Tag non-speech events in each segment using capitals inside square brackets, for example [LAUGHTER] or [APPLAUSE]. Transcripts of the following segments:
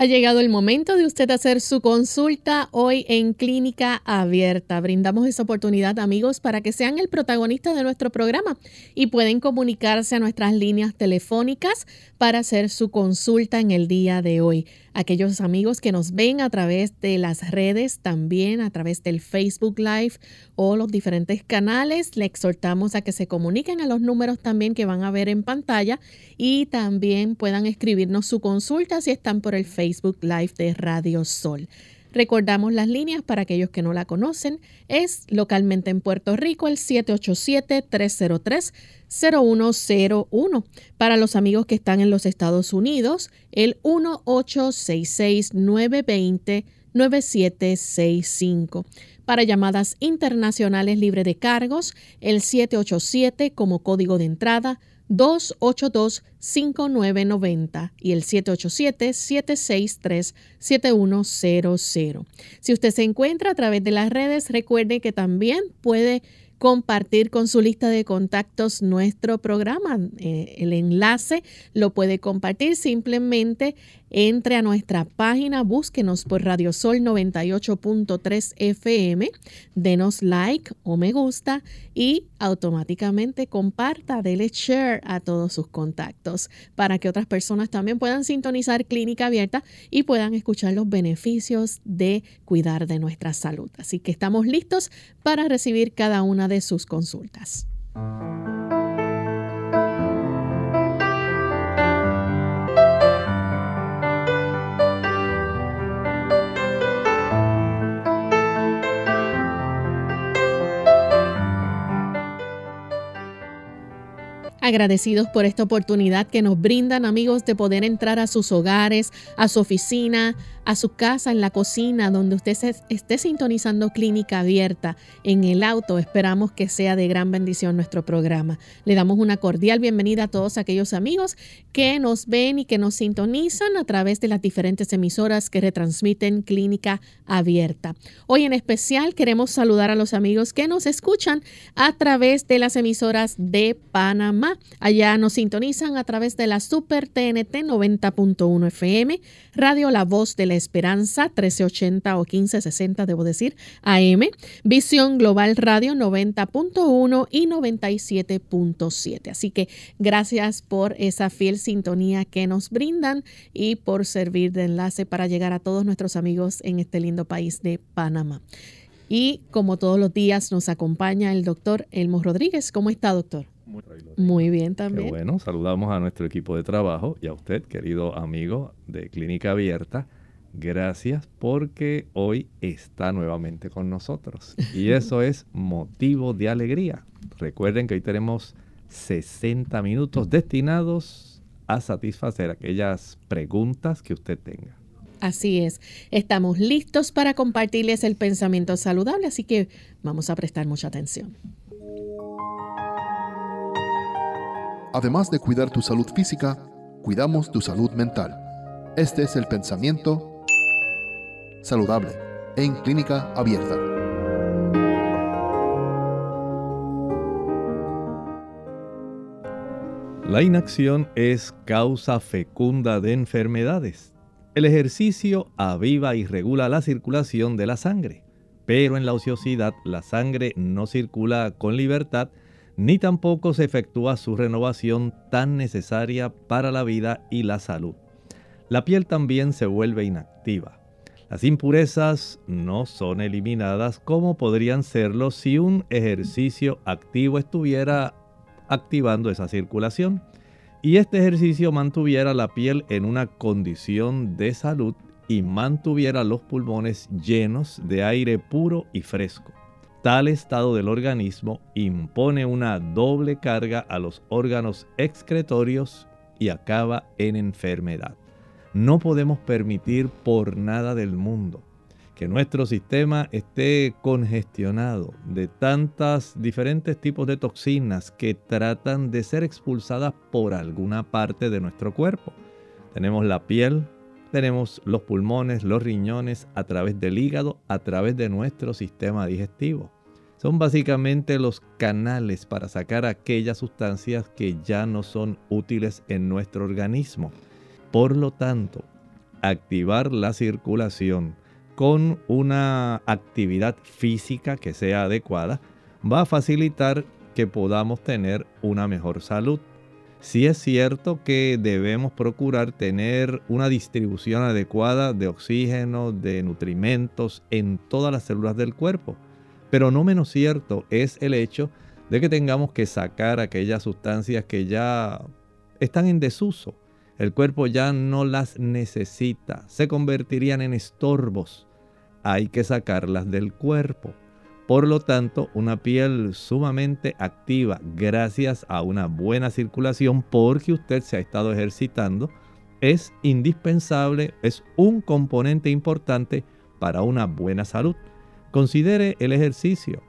Ha llegado el momento de usted hacer su consulta hoy en Clínica Abierta. Brindamos esa oportunidad, amigos, para que sean el protagonista de nuestro programa y pueden comunicarse a nuestras líneas telefónicas para hacer su consulta en el día de hoy aquellos amigos que nos ven a través de las redes, también a través del Facebook Live o los diferentes canales. Le exhortamos a que se comuniquen a los números también que van a ver en pantalla y también puedan escribirnos su consulta si están por el Facebook Live de Radio Sol. Recordamos las líneas para aquellos que no la conocen. Es localmente en Puerto Rico el 787-303-0101. Para los amigos que están en los Estados Unidos, el 1866-920-9765. Para llamadas internacionales libre de cargos, el 787 como código de entrada 282-5990 y el 787-763-7100. Si usted se encuentra a través de las redes, recuerde que también puede compartir con su lista de contactos nuestro programa. Eh, el enlace lo puede compartir simplemente entre a nuestra página, búsquenos por Radio Sol 98.3 FM, denos like o me gusta y automáticamente comparta, dele share a todos sus contactos para que otras personas también puedan sintonizar Clínica Abierta y puedan escuchar los beneficios de cuidar de nuestra salud. Así que estamos listos para recibir cada una de sus consultas. Agradecidos por esta oportunidad que nos brindan amigos de poder entrar a sus hogares, a su oficina, a su casa, en la cocina, donde usted se esté sintonizando clínica abierta, en el auto. Esperamos que sea de gran bendición nuestro programa. Le damos una cordial bienvenida a todos aquellos amigos que nos ven y que nos sintonizan a través de las diferentes emisoras que retransmiten clínica abierta. Hoy en especial queremos saludar a los amigos que nos escuchan a través de las emisoras de Panamá. Allá nos sintonizan a través de la Super TNT 90.1 FM, Radio La Voz de la Esperanza 1380 o 1560, debo decir, AM, Visión Global Radio 90.1 y 97.7. Así que gracias por esa fiel sintonía que nos brindan y por servir de enlace para llegar a todos nuestros amigos en este lindo país de Panamá. Y como todos los días nos acompaña el doctor Elmo Rodríguez. ¿Cómo está, doctor? Muy, bien también. bueno, saludamos a nuestro equipo de trabajo y a usted, querido amigo de Clínica Abierta. Gracias porque hoy está nuevamente con nosotros. Y [LAUGHS] eso es motivo de alegría. Recuerden que hoy tenemos 60 minutos destinados a satisfacer aquellas preguntas que usted tenga. Así es, estamos listos para compartirles el pensamiento saludable, así que vamos a prestar mucha atención. Además de cuidar tu salud física, cuidamos tu salud mental. Este es el pensamiento saludable en clínica abierta. La inacción es causa fecunda de enfermedades. El ejercicio aviva y regula la circulación de la sangre, pero en la ociosidad la sangre no circula con libertad ni tampoco se efectúa su renovación tan necesaria para la vida y la salud. La piel también se vuelve inactiva. Las impurezas no son eliminadas como podrían serlo si un ejercicio activo estuviera activando esa circulación y este ejercicio mantuviera la piel en una condición de salud y mantuviera los pulmones llenos de aire puro y fresco. Tal estado del organismo impone una doble carga a los órganos excretorios y acaba en enfermedad. No podemos permitir por nada del mundo que nuestro sistema esté congestionado de tantas diferentes tipos de toxinas que tratan de ser expulsadas por alguna parte de nuestro cuerpo. Tenemos la piel, tenemos los pulmones, los riñones, a través del hígado, a través de nuestro sistema digestivo. Son básicamente los canales para sacar aquellas sustancias que ya no son útiles en nuestro organismo. Por lo tanto, activar la circulación con una actividad física que sea adecuada va a facilitar que podamos tener una mejor salud. Si es cierto que debemos procurar tener una distribución adecuada de oxígeno, de nutrimentos en todas las células del cuerpo, pero no menos cierto es el hecho de que tengamos que sacar aquellas sustancias que ya están en desuso. El cuerpo ya no las necesita, se convertirían en estorbos hay que sacarlas del cuerpo. Por lo tanto, una piel sumamente activa gracias a una buena circulación porque usted se ha estado ejercitando es indispensable, es un componente importante para una buena salud. Considere el ejercicio.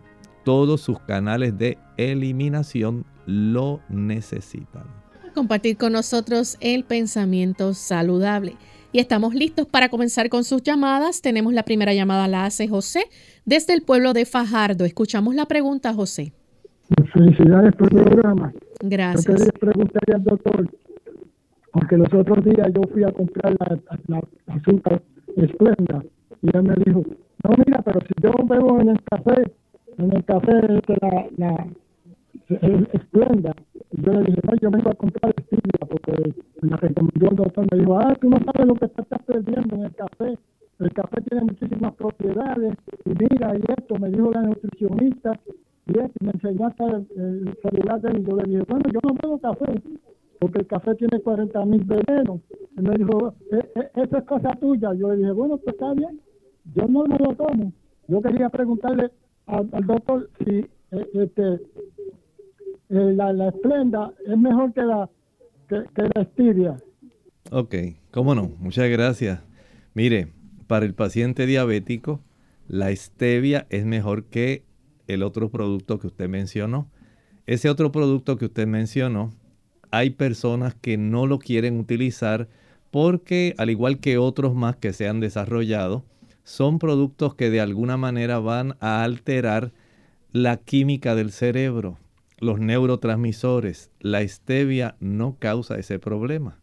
Todos sus canales de eliminación lo necesitan. Compartir con nosotros el pensamiento saludable y estamos listos para comenzar con sus llamadas. Tenemos la primera llamada, la hace José desde el pueblo de Fajardo. Escuchamos la pregunta, José. Felicidades por el programa. Gracias. Yo quería preguntarle al doctor, porque los otros días yo fui a comprar la, azúcar esplenda y él me dijo, no, mira, pero si yo bebo en el café, en el café la, la, esplenda, yo le dije, no, yo vengo a comprar stevia porque me recomendó el doctor. Me dijo, ah, tú no sabes lo que estás perdiendo en el café. El café tiene muchísimas propiedades. Y mira, y esto, me dijo la nutricionista. Y esto, me enseñó hasta el, celular de él. Y yo le dije, bueno, yo no bebo café porque el café tiene 40 mil venenos. Y me dijo, e, e, eso es cosa tuya. Yo le dije, bueno, pues está bien. Yo no me lo tomo. Yo quería preguntarle al, doctor si eh, este, la, la esplenda es mejor que la, que, la stevia. Ok, cómo no, muchas gracias. Mire, para el paciente diabético, la stevia es mejor que el otro producto que usted mencionó. Ese otro producto que usted mencionó, hay personas que no lo quieren utilizar porque, al igual que otros más que se han desarrollado, son productos que de alguna manera van a alterar la química del cerebro los neurotransmisores, la stevia no causa ese problema.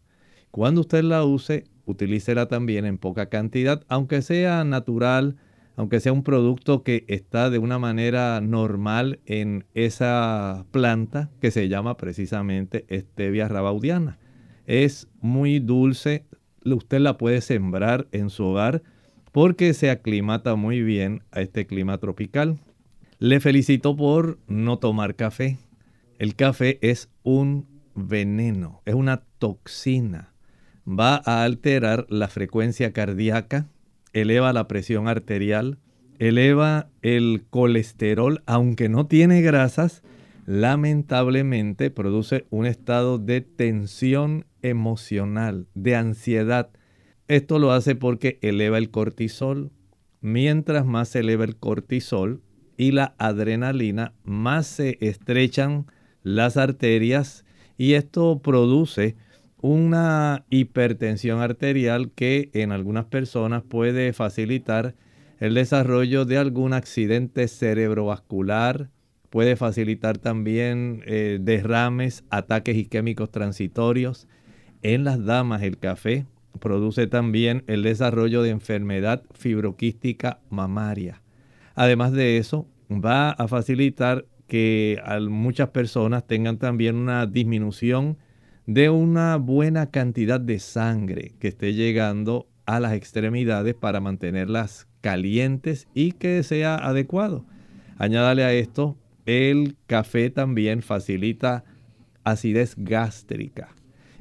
Cuando usted la use, utilícela también en poca cantidad, aunque sea natural, aunque sea un producto que está de una manera normal en esa planta que se llama precisamente stevia rabaudiana. Es muy dulce, usted la puede sembrar en su hogar porque se aclimata muy bien a este clima tropical. Le felicito por no tomar café. El café es un veneno, es una toxina. Va a alterar la frecuencia cardíaca, eleva la presión arterial, eleva el colesterol, aunque no tiene grasas, lamentablemente produce un estado de tensión emocional, de ansiedad. Esto lo hace porque eleva el cortisol. Mientras más se eleva el cortisol y la adrenalina, más se estrechan las arterias y esto produce una hipertensión arterial que en algunas personas puede facilitar el desarrollo de algún accidente cerebrovascular, puede facilitar también eh, derrames, ataques isquémicos transitorios. En las damas el café produce también el desarrollo de enfermedad fibroquística mamaria. Además de eso, va a facilitar que muchas personas tengan también una disminución de una buena cantidad de sangre que esté llegando a las extremidades para mantenerlas calientes y que sea adecuado. Añádale a esto, el café también facilita acidez gástrica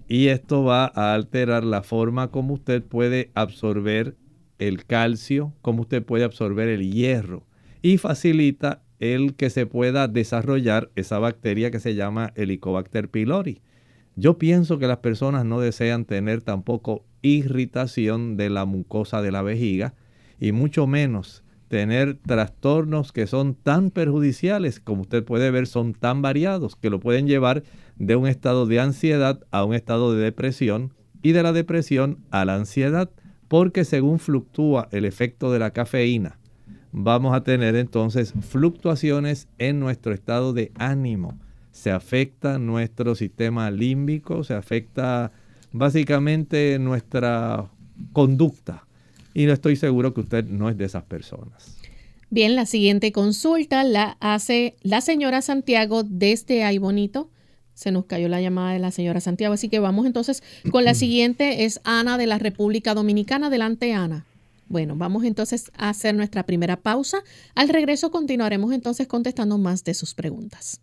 y esto va a alterar la forma como usted puede absorber el calcio, como usted puede absorber el hierro y facilita el que se pueda desarrollar esa bacteria que se llama Helicobacter pylori. Yo pienso que las personas no desean tener tampoco irritación de la mucosa de la vejiga y mucho menos tener trastornos que son tan perjudiciales, como usted puede ver, son tan variados que lo pueden llevar de un estado de ansiedad a un estado de depresión y de la depresión a la ansiedad, porque según fluctúa el efecto de la cafeína, vamos a tener entonces fluctuaciones en nuestro estado de ánimo se afecta nuestro sistema límbico, se afecta básicamente nuestra conducta. Y no estoy seguro que usted no es de esas personas. Bien, la siguiente consulta la hace la señora Santiago desde Ay Bonito. Se nos cayó la llamada de la señora Santiago, así que vamos entonces con la [CLEARS THROAT] siguiente. Es Ana de la República Dominicana. Adelante, Ana. Bueno, vamos entonces a hacer nuestra primera pausa. Al regreso continuaremos entonces contestando más de sus preguntas.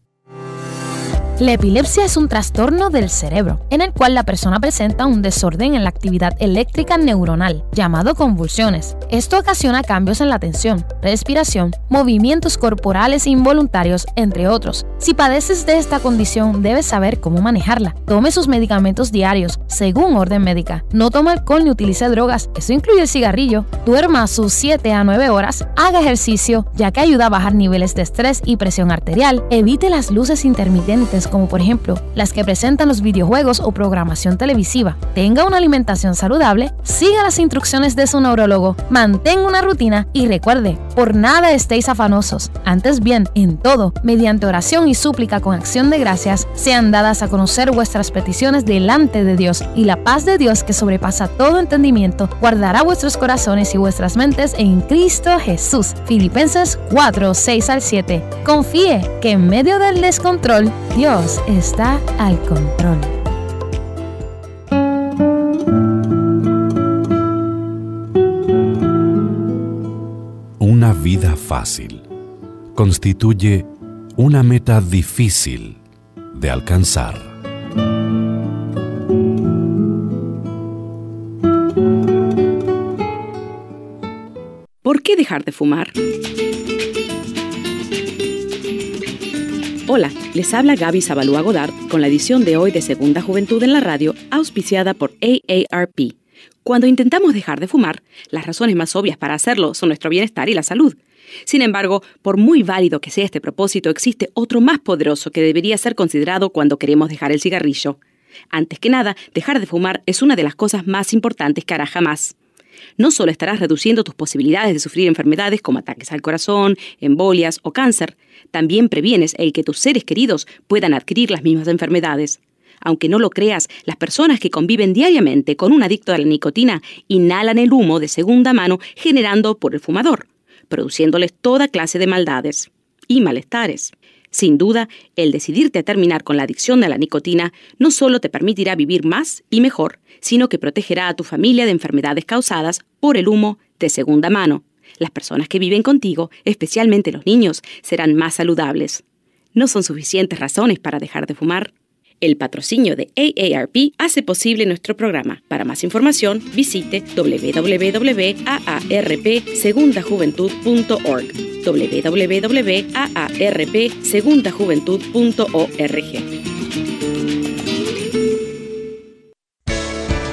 La epilepsia es un trastorno del cerebro, en el cual la persona presenta un desorden en la actividad eléctrica neuronal, llamado convulsiones. Esto ocasiona cambios en la atención, respiración, movimientos corporales involuntarios, entre otros. Si padeces de esta condición, debes saber cómo manejarla. Tome sus medicamentos diarios, según orden médica. No tome alcohol ni utilice drogas, eso incluye el cigarrillo. Duerma sus 7 a 9 horas, haga ejercicio, ya que ayuda a bajar niveles de estrés y presión arterial. Evite las luces intermitentes como por ejemplo las que presentan los videojuegos o programación televisiva. Tenga una alimentación saludable, siga las instrucciones de su neurólogo, mantenga una rutina y recuerde, por nada estéis afanosos. Antes bien, en todo, mediante oración y súplica con acción de gracias, sean dadas a conocer vuestras peticiones delante de Dios y la paz de Dios que sobrepasa todo entendimiento guardará vuestros corazones y vuestras mentes en Cristo Jesús. Filipenses 4, 6 al 7. Confíe que en medio del descontrol, Dios está al control. Una vida fácil constituye una meta difícil de alcanzar. ¿Por qué dejar de fumar? Hola, les habla Gaby Zabalúa Godard con la edición de hoy de Segunda Juventud en la Radio, auspiciada por AARP. Cuando intentamos dejar de fumar, las razones más obvias para hacerlo son nuestro bienestar y la salud. Sin embargo, por muy válido que sea este propósito, existe otro más poderoso que debería ser considerado cuando queremos dejar el cigarrillo. Antes que nada, dejar de fumar es una de las cosas más importantes que hará jamás no solo estarás reduciendo tus posibilidades de sufrir enfermedades como ataques al corazón, embolias o cáncer, también previenes el que tus seres queridos puedan adquirir las mismas enfermedades. Aunque no lo creas, las personas que conviven diariamente con un adicto a la nicotina inhalan el humo de segunda mano generando por el fumador, produciéndoles toda clase de maldades y malestares. Sin duda, el decidirte a terminar con la adicción a la nicotina no solo te permitirá vivir más y mejor, sino que protegerá a tu familia de enfermedades causadas por el humo de segunda mano. Las personas que viven contigo, especialmente los niños, serán más saludables. ¿No son suficientes razones para dejar de fumar? El patrocinio de AARP hace posible nuestro programa. Para más información, visite www.aarpsegundajuventud.org www.aarpsegundajuventud.org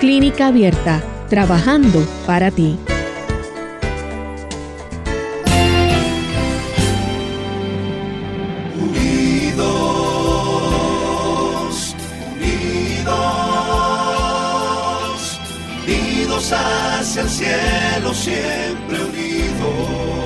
Clínica Abierta, trabajando para ti. cielo siempre unidos, unidos,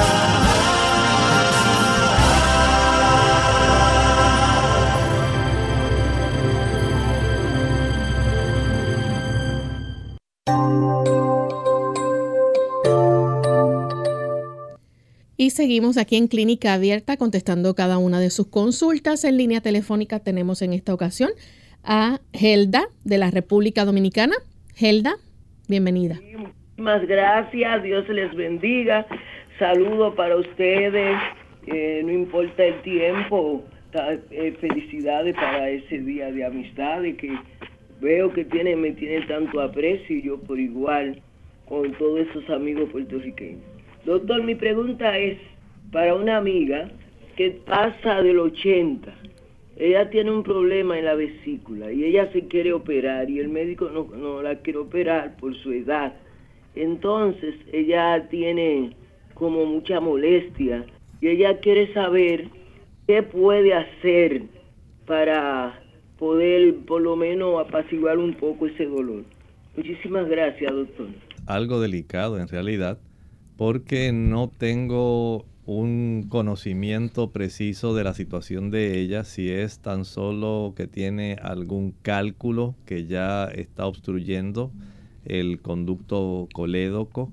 Seguimos aquí en Clínica Abierta contestando cada una de sus consultas. En línea telefónica tenemos en esta ocasión a Helda de la República Dominicana. Helda, bienvenida. muchísimas gracias, Dios les bendiga. Saludo para ustedes, eh, no importa el tiempo, eh, felicidades para ese día de amistad que veo que tiene, me tiene tanto aprecio y yo por igual con todos esos amigos puertorriqueños. Doctor, mi pregunta es para una amiga que pasa del 80. Ella tiene un problema en la vesícula y ella se quiere operar y el médico no, no la quiere operar por su edad. Entonces ella tiene como mucha molestia y ella quiere saber qué puede hacer para poder por lo menos apaciguar un poco ese dolor. Muchísimas gracias, doctor. Algo delicado en realidad porque no tengo un conocimiento preciso de la situación de ella, si es tan solo que tiene algún cálculo que ya está obstruyendo el conducto colédoco.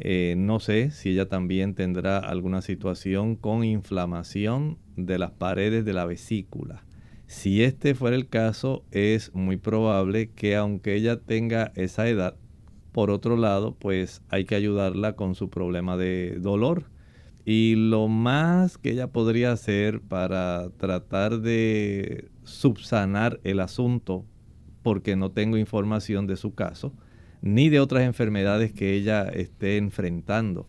Eh, no sé si ella también tendrá alguna situación con inflamación de las paredes de la vesícula. Si este fuera el caso, es muy probable que aunque ella tenga esa edad, por otro lado, pues hay que ayudarla con su problema de dolor. Y lo más que ella podría hacer para tratar de subsanar el asunto, porque no tengo información de su caso, ni de otras enfermedades que ella esté enfrentando.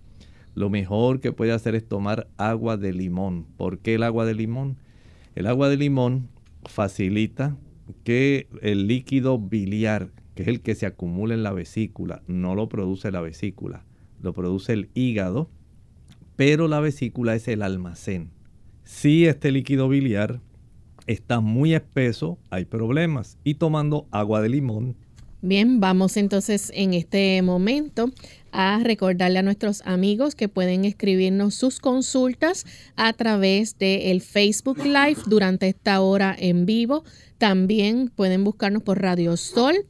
Lo mejor que puede hacer es tomar agua de limón. ¿Por qué el agua de limón? El agua de limón facilita que el líquido biliar que es el que se acumula en la vesícula, no lo produce la vesícula, lo produce el hígado, pero la vesícula es el almacén. Si este líquido biliar está muy espeso, hay problemas. Y tomando agua de limón. Bien, vamos entonces en este momento a recordarle a nuestros amigos que pueden escribirnos sus consultas a través del Facebook Live durante esta hora en vivo. También pueden buscarnos por radiosol.org,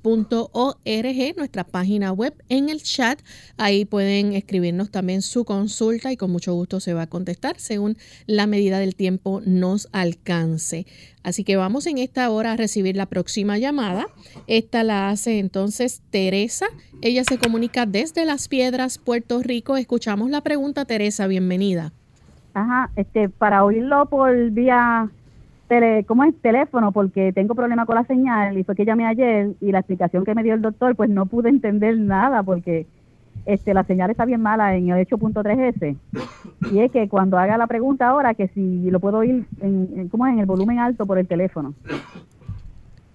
nuestra página web, en el chat. Ahí pueden escribirnos también su consulta y con mucho gusto se va a contestar según la medida del tiempo nos alcance. Así que vamos en esta hora a recibir la próxima llamada. Esta la hace entonces Teresa. Ella se comunica desde Las Piedras, Puerto Rico. Escuchamos la pregunta, Teresa. Bienvenida. Ajá, este, para oírlo por vía tele, ¿cómo es? Teléfono, porque tengo problema con la señal y fue que llamé ayer y la explicación que me dio el doctor, pues no pude entender nada porque este, la señal está bien mala en el 8.3S. Y es que cuando haga la pregunta ahora, que si lo puedo oír en, ¿cómo es? en el volumen alto por el teléfono.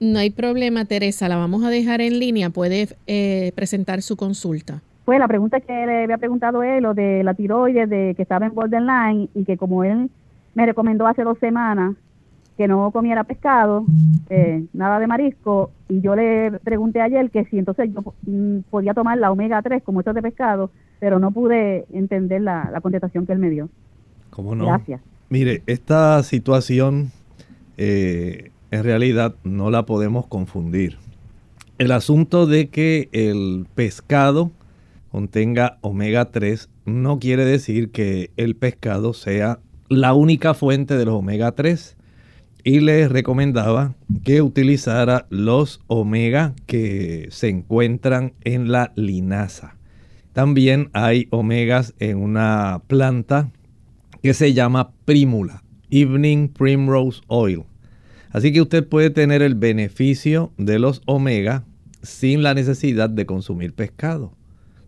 No hay problema, Teresa, la vamos a dejar en línea. Puede eh, presentar su consulta. Pues la pregunta que le había preguntado él, lo de la tiroides, de que estaba en borderline y que como él me recomendó hace dos semanas que no comiera pescado, eh, nada de marisco, y yo le pregunté ayer que si entonces yo mm, podía tomar la omega 3 como esto de pescado, pero no pude entender la, contestación que él me dio. ¿Cómo no? Gracias. Mire, esta situación eh, en realidad no la podemos confundir. El asunto de que el pescado contenga omega 3 no quiere decir que el pescado sea la única fuente de los omega 3 y les recomendaba que utilizara los omega que se encuentran en la linaza. También hay omegas en una planta que se llama primula, Evening Primrose Oil. Así que usted puede tener el beneficio de los omega sin la necesidad de consumir pescado.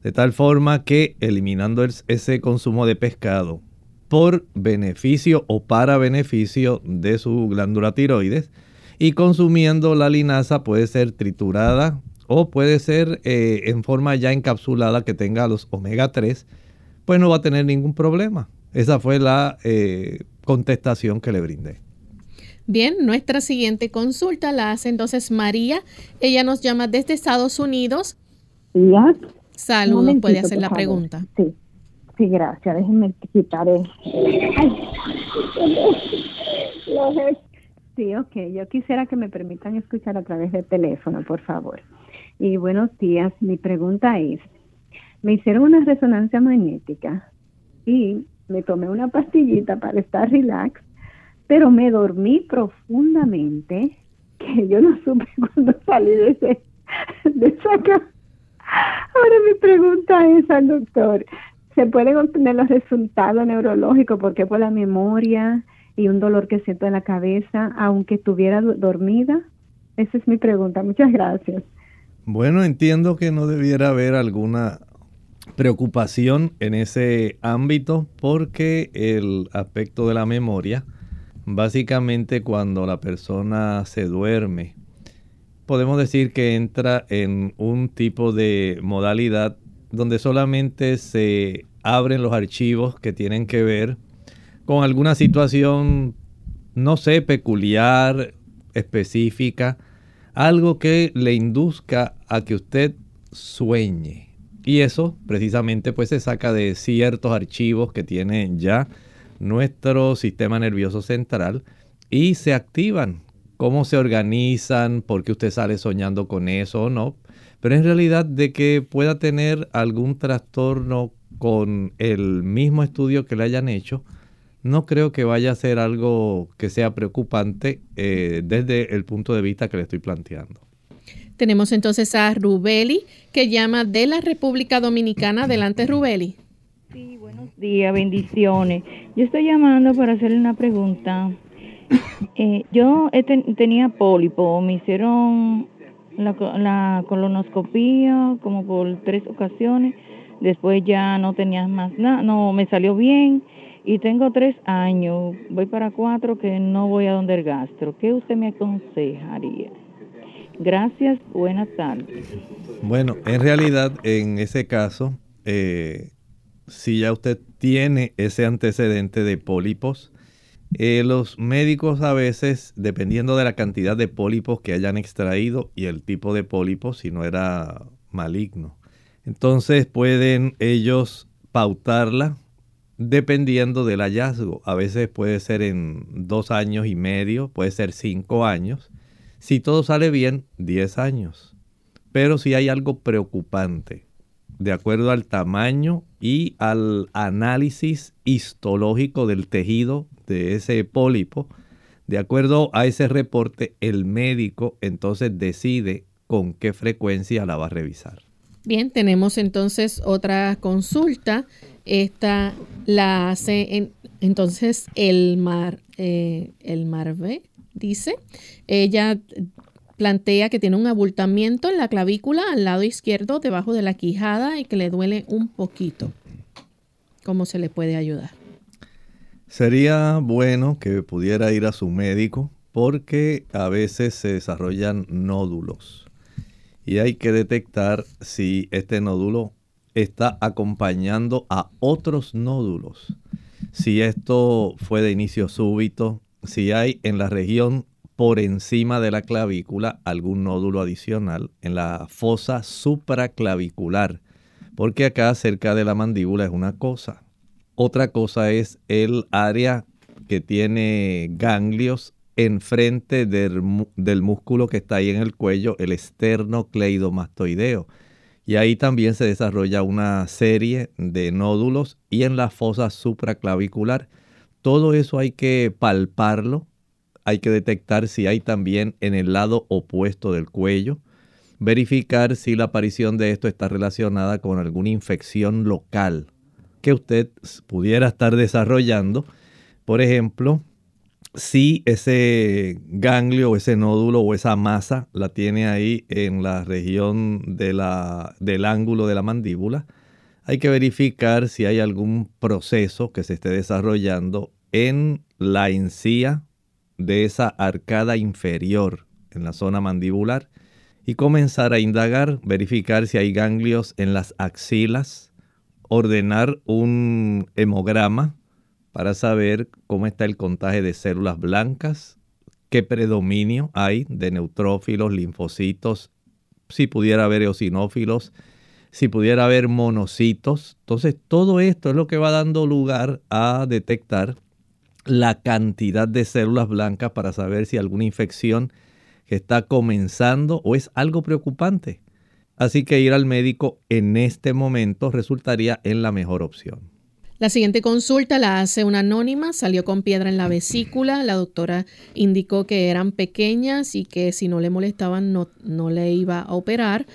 De tal forma que eliminando ese consumo de pescado por beneficio o para beneficio de su glándula tiroides. Y consumiendo la linaza puede ser triturada o puede ser eh, en forma ya encapsulada que tenga los omega 3, pues no va a tener ningún problema. Esa fue la eh, contestación que le brindé. Bien, nuestra siguiente consulta la hace entonces María. Ella nos llama desde Estados Unidos. Saludos, puede hacer la pregunta. Sí. Sí, gracias. Déjenme quitar el... Sí, ok. Yo quisiera que me permitan escuchar a través del teléfono, por favor. Y buenos días. Mi pregunta es, me hicieron una resonancia magnética y me tomé una pastillita para estar relax, pero me dormí profundamente, que yo no supe [LAUGHS] cuando salí de ese, de esa cama. Ahora mi pregunta es al doctor, ¿se pueden obtener los resultados neurológicos? Porque por la memoria y un dolor que siento en la cabeza, aunque estuviera dormida. Esa es mi pregunta. Muchas gracias. Bueno, entiendo que no debiera haber alguna preocupación en ese ámbito porque el aspecto de la memoria, básicamente cuando la persona se duerme, podemos decir que entra en un tipo de modalidad donde solamente se abren los archivos que tienen que ver con alguna situación, no sé, peculiar, específica, algo que le induzca a que usted sueñe. Y eso precisamente pues se saca de ciertos archivos que tiene ya nuestro sistema nervioso central y se activan. Cómo se organizan, por qué usted sale soñando con eso o no. Pero en realidad de que pueda tener algún trastorno con el mismo estudio que le hayan hecho, no creo que vaya a ser algo que sea preocupante eh, desde el punto de vista que le estoy planteando. Tenemos entonces a Rubeli, que llama de la República Dominicana. Adelante, Rubeli. Sí, buenos días, bendiciones. Yo estoy llamando para hacerle una pregunta. Eh, yo tenía pólipo, me hicieron la, la colonoscopía como por tres ocasiones, después ya no tenía más nada, no me salió bien y tengo tres años, voy para cuatro que no voy a donde el gastro. ¿Qué usted me aconsejaría? Gracias, buenas tardes. Bueno, en realidad en ese caso, eh, si ya usted tiene ese antecedente de pólipos, eh, los médicos a veces, dependiendo de la cantidad de pólipos que hayan extraído y el tipo de pólipos, si no era maligno, entonces pueden ellos pautarla dependiendo del hallazgo. A veces puede ser en dos años y medio, puede ser cinco años. Si todo sale bien, diez años. Pero si hay algo preocupante, de acuerdo al tamaño y al análisis histológico del tejido de ese pólipo, de acuerdo a ese reporte, el médico entonces decide con qué frecuencia la va a revisar. Bien, tenemos entonces otra consulta esta la hace entonces el Mar, eh, el Marve, dice. Ella plantea que tiene un abultamiento en la clavícula al lado izquierdo, debajo de la quijada y que le duele un poquito. ¿Cómo se le puede ayudar? Sería bueno que pudiera ir a su médico porque a veces se desarrollan nódulos y hay que detectar si este nódulo está acompañando a otros nódulos. Si esto fue de inicio súbito, si hay en la región por encima de la clavícula algún nódulo adicional en la fosa supraclavicular, porque acá cerca de la mandíbula es una cosa. Otra cosa es el área que tiene ganglios enfrente del, del músculo que está ahí en el cuello, el esternocleidomastoideo y ahí también se desarrolla una serie de nódulos y en la fosa supraclavicular. Todo eso hay que palparlo, hay que detectar si hay también en el lado opuesto del cuello, verificar si la aparición de esto está relacionada con alguna infección local que usted pudiera estar desarrollando. Por ejemplo, si ese ganglio o ese nódulo o esa masa la tiene ahí en la región de la, del ángulo de la mandíbula, hay que verificar si hay algún proceso que se esté desarrollando en la encía de esa arcada inferior en la zona mandibular y comenzar a indagar, verificar si hay ganglios en las axilas, ordenar un hemograma para saber cómo está el contagio de células blancas, qué predominio hay de neutrófilos, linfocitos, si pudiera haber eosinófilos, si pudiera haber monocitos. Entonces, todo esto es lo que va dando lugar a detectar la cantidad de células blancas para saber si alguna infección está comenzando o es algo preocupante. Así que ir al médico en este momento resultaría en la mejor opción. La siguiente consulta la hace una anónima, salió con piedra en la vesícula, la doctora indicó que eran pequeñas y que si no le molestaban no, no le iba a operar.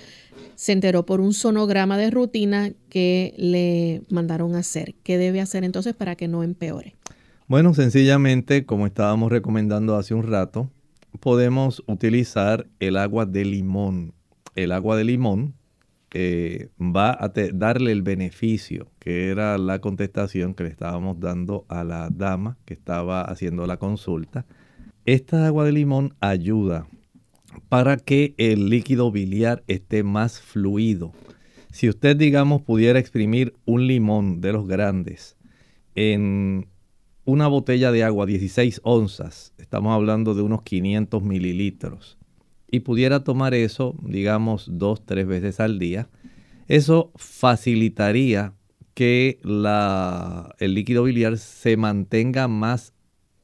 Se enteró por un sonograma de rutina que le mandaron hacer. ¿Qué debe hacer entonces para que no empeore? Bueno, sencillamente, como estábamos recomendando hace un rato, podemos utilizar el agua de limón. El agua de limón eh, va a darle el beneficio, que era la contestación que le estábamos dando a la dama que estaba haciendo la consulta. Esta agua de limón ayuda para que el líquido biliar esté más fluido. Si usted, digamos, pudiera exprimir un limón de los grandes en una botella de agua, 16 onzas, estamos hablando de unos 500 mililitros, y pudiera tomar eso, digamos, dos, tres veces al día, eso facilitaría que el líquido biliar se mantenga más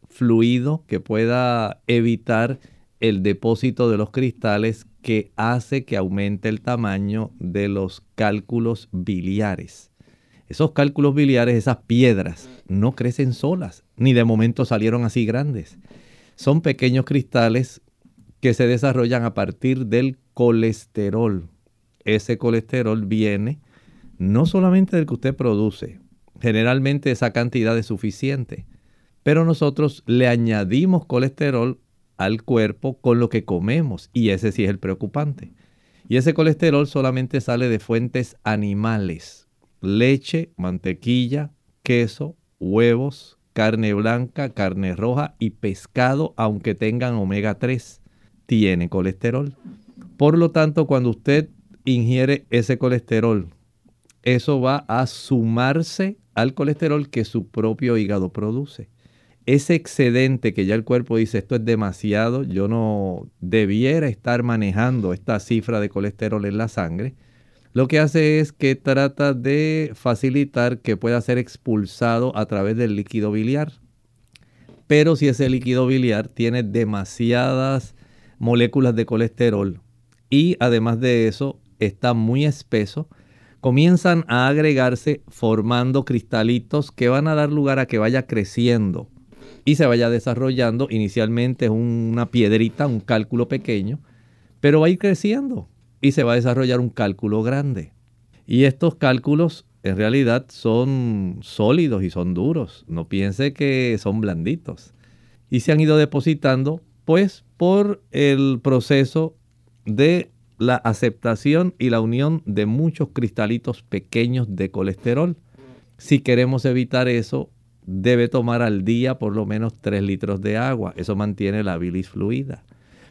fluido, que pueda evitar el depósito de los cristales que hace que aumente el tamaño de los cálculos biliares. Esos cálculos biliares, esas piedras, no crecen solas, ni de momento salieron así grandes. Son pequeños cristales que se desarrollan a partir del colesterol. Ese colesterol viene no solamente del que usted produce, generalmente esa cantidad es suficiente, pero nosotros le añadimos colesterol al cuerpo con lo que comemos y ese sí es el preocupante. Y ese colesterol solamente sale de fuentes animales, leche, mantequilla, queso, huevos, carne blanca, carne roja y pescado, aunque tengan omega 3 tiene colesterol. Por lo tanto, cuando usted ingiere ese colesterol, eso va a sumarse al colesterol que su propio hígado produce. Ese excedente que ya el cuerpo dice esto es demasiado, yo no debiera estar manejando esta cifra de colesterol en la sangre, lo que hace es que trata de facilitar que pueda ser expulsado a través del líquido biliar. Pero si ese líquido biliar tiene demasiadas moléculas de colesterol y además de eso está muy espeso, comienzan a agregarse formando cristalitos que van a dar lugar a que vaya creciendo y se vaya desarrollando. Inicialmente una piedrita, un cálculo pequeño, pero va a ir creciendo y se va a desarrollar un cálculo grande. Y estos cálculos en realidad son sólidos y son duros. No piense que son blanditos. Y se han ido depositando pues por el proceso de la aceptación y la unión de muchos cristalitos pequeños de colesterol. Si queremos evitar eso, debe tomar al día por lo menos 3 litros de agua. Eso mantiene la bilis fluida.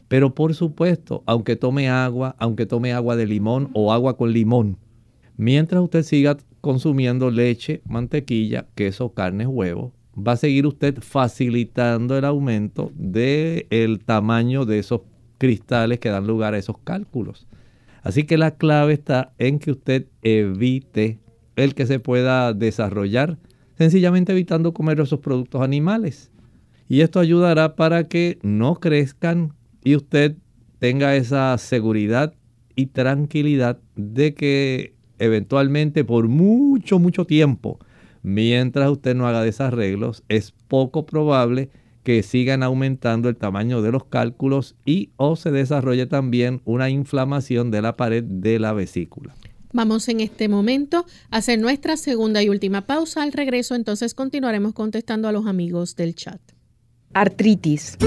Pero por supuesto, aunque tome agua, aunque tome agua de limón o agua con limón, mientras usted siga consumiendo leche, mantequilla, queso, carne, huevo, va a seguir usted facilitando el aumento del tamaño de esos cristales que dan lugar a esos cálculos. Así que la clave está en que usted evite el que se pueda desarrollar, sencillamente evitando comer esos productos animales. Y esto ayudará para que no crezcan y usted tenga esa seguridad y tranquilidad de que eventualmente por mucho, mucho tiempo mientras usted no haga desarreglos, es poco probable que sigan aumentando el tamaño de los cálculos y o se desarrolle también una inflamación de la pared de la vesícula. Vamos en este momento a hacer nuestra segunda y última pausa. Al regreso entonces continuaremos contestando a los amigos del chat. Artritis.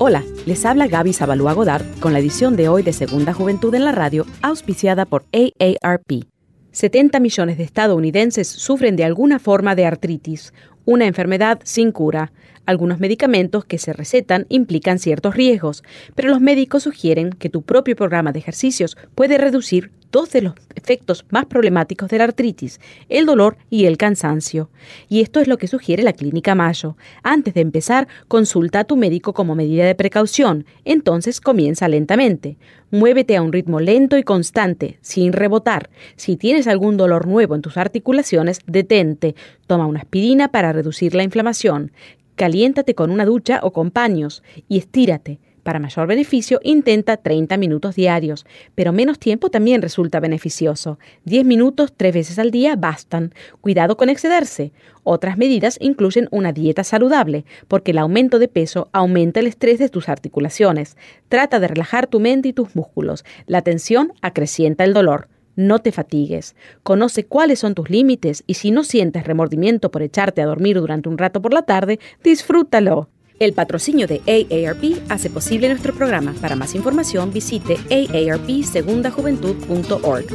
Hola, les habla Gaby Zabalúa Godard con la edición de hoy de Segunda Juventud en la Radio, auspiciada por AARP. 70 millones de estadounidenses sufren de alguna forma de artritis, una enfermedad sin cura. Algunos medicamentos que se recetan implican ciertos riesgos, pero los médicos sugieren que tu propio programa de ejercicios puede reducir dos de los efectos más problemáticos de la artritis, el dolor y el cansancio. Y esto es lo que sugiere la Clínica Mayo. Antes de empezar, consulta a tu médico como medida de precaución, entonces comienza lentamente. Muévete a un ritmo lento y constante, sin rebotar. Si tienes algún dolor nuevo en tus articulaciones, detente. Toma una aspirina para reducir la inflamación. Caliéntate con una ducha o con paños y estírate Para mayor beneficio, intenta 30 minutos diarios, pero menos tiempo también resulta beneficioso. 10 minutos tres veces al día bastan. Cuidado con excederse. Otras medidas incluyen una dieta saludable, porque el aumento de peso aumenta el estrés de tus articulaciones. Trata de relajar tu mente y tus músculos. La tensión acrecienta el dolor. No te fatigues. Conoce cuáles son tus límites y si no sientes remordimiento por echarte a dormir durante un rato por la tarde, disfrútalo. El patrocinio de AARP hace posible nuestro programa. Para más información visite aarpsegundajuventud.org.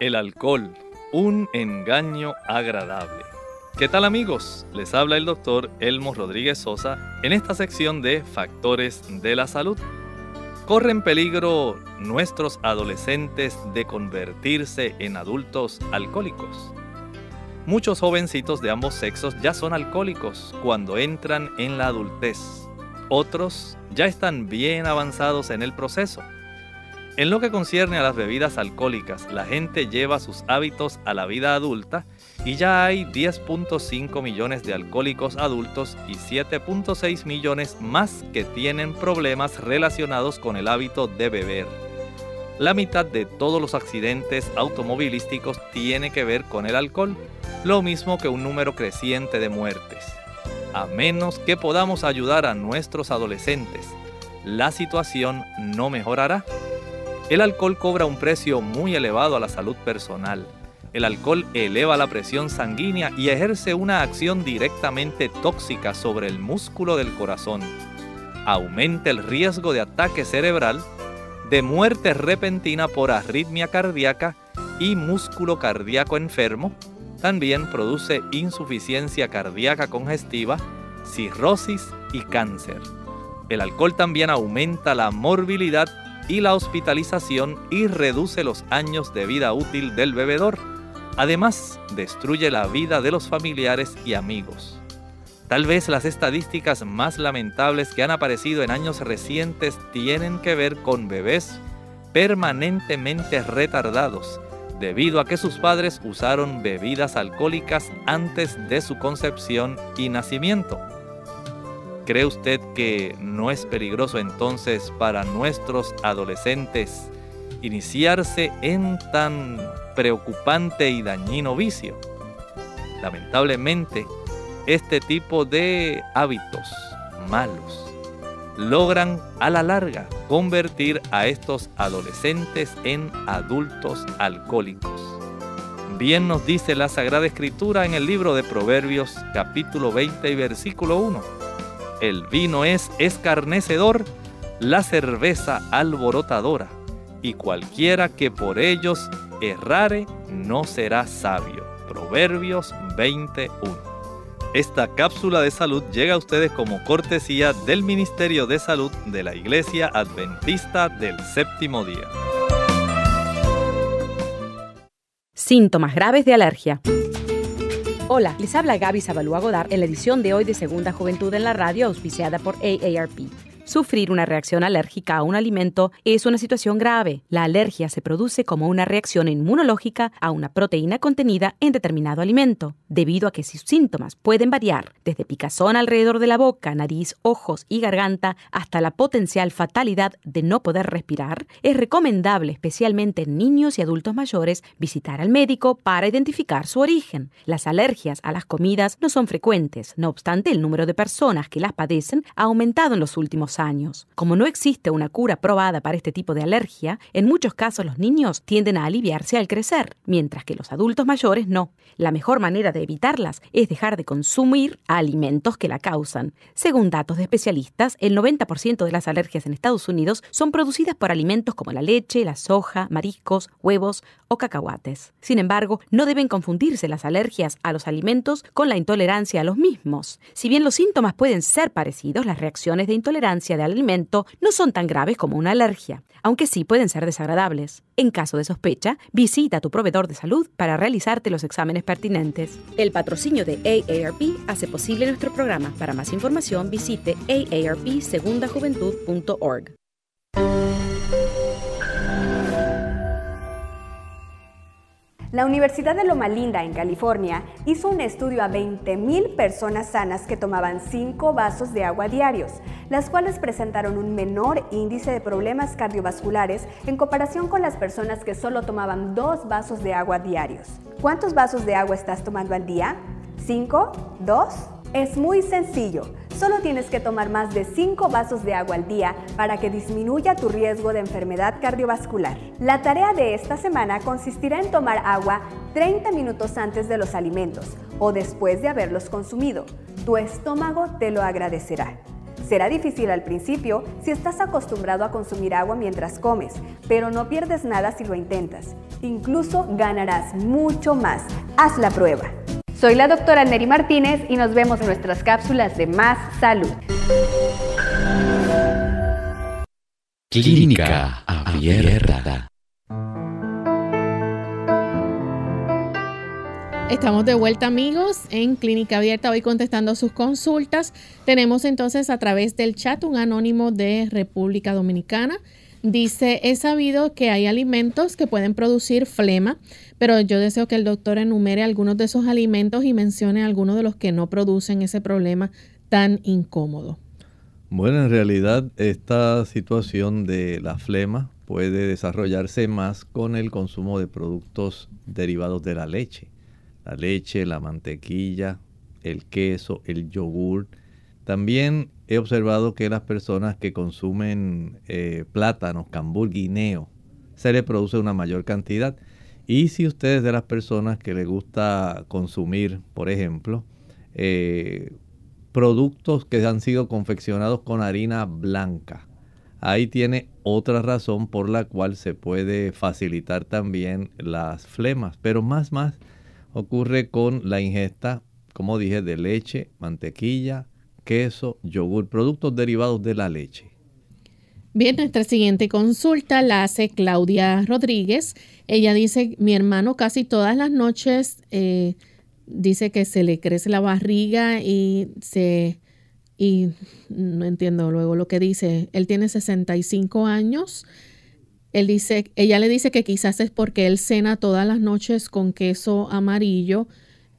El alcohol, un engaño agradable. ¿Qué tal amigos? Les habla el doctor Elmo Rodríguez Sosa en esta sección de Factores de la Salud. ¿Corren peligro nuestros adolescentes de convertirse en adultos alcohólicos? Muchos jovencitos de ambos sexos ya son alcohólicos cuando entran en la adultez. Otros ya están bien avanzados en el proceso. En lo que concierne a las bebidas alcohólicas, la gente lleva sus hábitos a la vida adulta y ya hay 10.5 millones de alcohólicos adultos y 7.6 millones más que tienen problemas relacionados con el hábito de beber. La mitad de todos los accidentes automovilísticos tiene que ver con el alcohol, lo mismo que un número creciente de muertes. A menos que podamos ayudar a nuestros adolescentes, la situación no mejorará. El alcohol cobra un precio muy elevado a la salud personal. El alcohol eleva la presión sanguínea y ejerce una acción directamente tóxica sobre el músculo del corazón. Aumenta el riesgo de ataque cerebral, de muerte repentina por arritmia cardíaca y músculo cardíaco enfermo. También produce insuficiencia cardíaca congestiva, cirrosis y cáncer. El alcohol también aumenta la morbilidad y la hospitalización y reduce los años de vida útil del bebedor. Además, destruye la vida de los familiares y amigos. Tal vez las estadísticas más lamentables que han aparecido en años recientes tienen que ver con bebés permanentemente retardados debido a que sus padres usaron bebidas alcohólicas antes de su concepción y nacimiento. ¿Cree usted que no es peligroso entonces para nuestros adolescentes iniciarse en tan preocupante y dañino vicio? Lamentablemente, este tipo de hábitos malos logran a la larga convertir a estos adolescentes en adultos alcohólicos. Bien nos dice la Sagrada Escritura en el libro de Proverbios capítulo 20 y versículo 1 el vino es escarnecedor, la cerveza alborotadora, y cualquiera que por ellos errare no será sabio. Proverbios 21. Esta cápsula de salud llega a ustedes como cortesía del Ministerio de Salud de la Iglesia Adventista del Séptimo Día. Síntomas graves de alergia. Hola, les habla Gaby Zabalúa Godard en la edición de hoy de Segunda Juventud en la Radio, auspiciada por AARP. Sufrir una reacción alérgica a un alimento es una situación grave. La alergia se produce como una reacción inmunológica a una proteína contenida en determinado alimento, debido a que sus síntomas pueden variar desde picazón alrededor de la boca, nariz, ojos y garganta hasta la potencial fatalidad de no poder respirar. Es recomendable, especialmente en niños y adultos mayores, visitar al médico para identificar su origen. Las alergias a las comidas no son frecuentes, no obstante el número de personas que las padecen ha aumentado en los últimos años. Como no existe una cura probada para este tipo de alergia, en muchos casos los niños tienden a aliviarse al crecer, mientras que los adultos mayores no. La mejor manera de evitarlas es dejar de consumir alimentos que la causan. Según datos de especialistas, el 90% de las alergias en Estados Unidos son producidas por alimentos como la leche, la soja, mariscos, huevos o cacahuates. Sin embargo, no deben confundirse las alergias a los alimentos con la intolerancia a los mismos. Si bien los síntomas pueden ser parecidos, las reacciones de intolerancia de alimento no son tan graves como una alergia, aunque sí pueden ser desagradables. En caso de sospecha, visita a tu proveedor de salud para realizarte los exámenes pertinentes. El patrocinio de AARP hace posible nuestro programa. Para más información, visite La Universidad de Loma Linda en California hizo un estudio a 20.000 personas sanas que tomaban 5 vasos de agua diarios, las cuales presentaron un menor índice de problemas cardiovasculares en comparación con las personas que solo tomaban 2 vasos de agua diarios. ¿Cuántos vasos de agua estás tomando al día? ¿5? ¿2? Es muy sencillo. Solo tienes que tomar más de 5 vasos de agua al día para que disminuya tu riesgo de enfermedad cardiovascular. La tarea de esta semana consistirá en tomar agua 30 minutos antes de los alimentos o después de haberlos consumido. Tu estómago te lo agradecerá. Será difícil al principio si estás acostumbrado a consumir agua mientras comes, pero no pierdes nada si lo intentas. Incluso ganarás mucho más. Haz la prueba. Soy la doctora Neri Martínez y nos vemos en nuestras cápsulas de Más Salud. Clínica Abierta. Estamos de vuelta amigos en Clínica Abierta, hoy contestando sus consultas. Tenemos entonces a través del chat un anónimo de República Dominicana. Dice, he sabido que hay alimentos que pueden producir flema, pero yo deseo que el doctor enumere algunos de esos alimentos y mencione algunos de los que no producen ese problema tan incómodo. Bueno, en realidad esta situación de la flema puede desarrollarse más con el consumo de productos derivados de la leche. La leche, la mantequilla, el queso, el yogur. También he observado que las personas que consumen eh, plátanos, cambur, guineo, se le produce una mayor cantidad. Y si usted es de las personas que le gusta consumir, por ejemplo, eh, productos que han sido confeccionados con harina blanca, ahí tiene otra razón por la cual se puede facilitar también las flemas. Pero más, más ocurre con la ingesta, como dije, de leche, mantequilla, queso, yogur, productos derivados de la leche. Bien, nuestra siguiente consulta la hace Claudia Rodríguez. Ella dice, mi hermano casi todas las noches eh, dice que se le crece la barriga y se... Y no entiendo luego lo que dice. Él tiene 65 años. Él dice, ella le dice que quizás es porque él cena todas las noches con queso amarillo,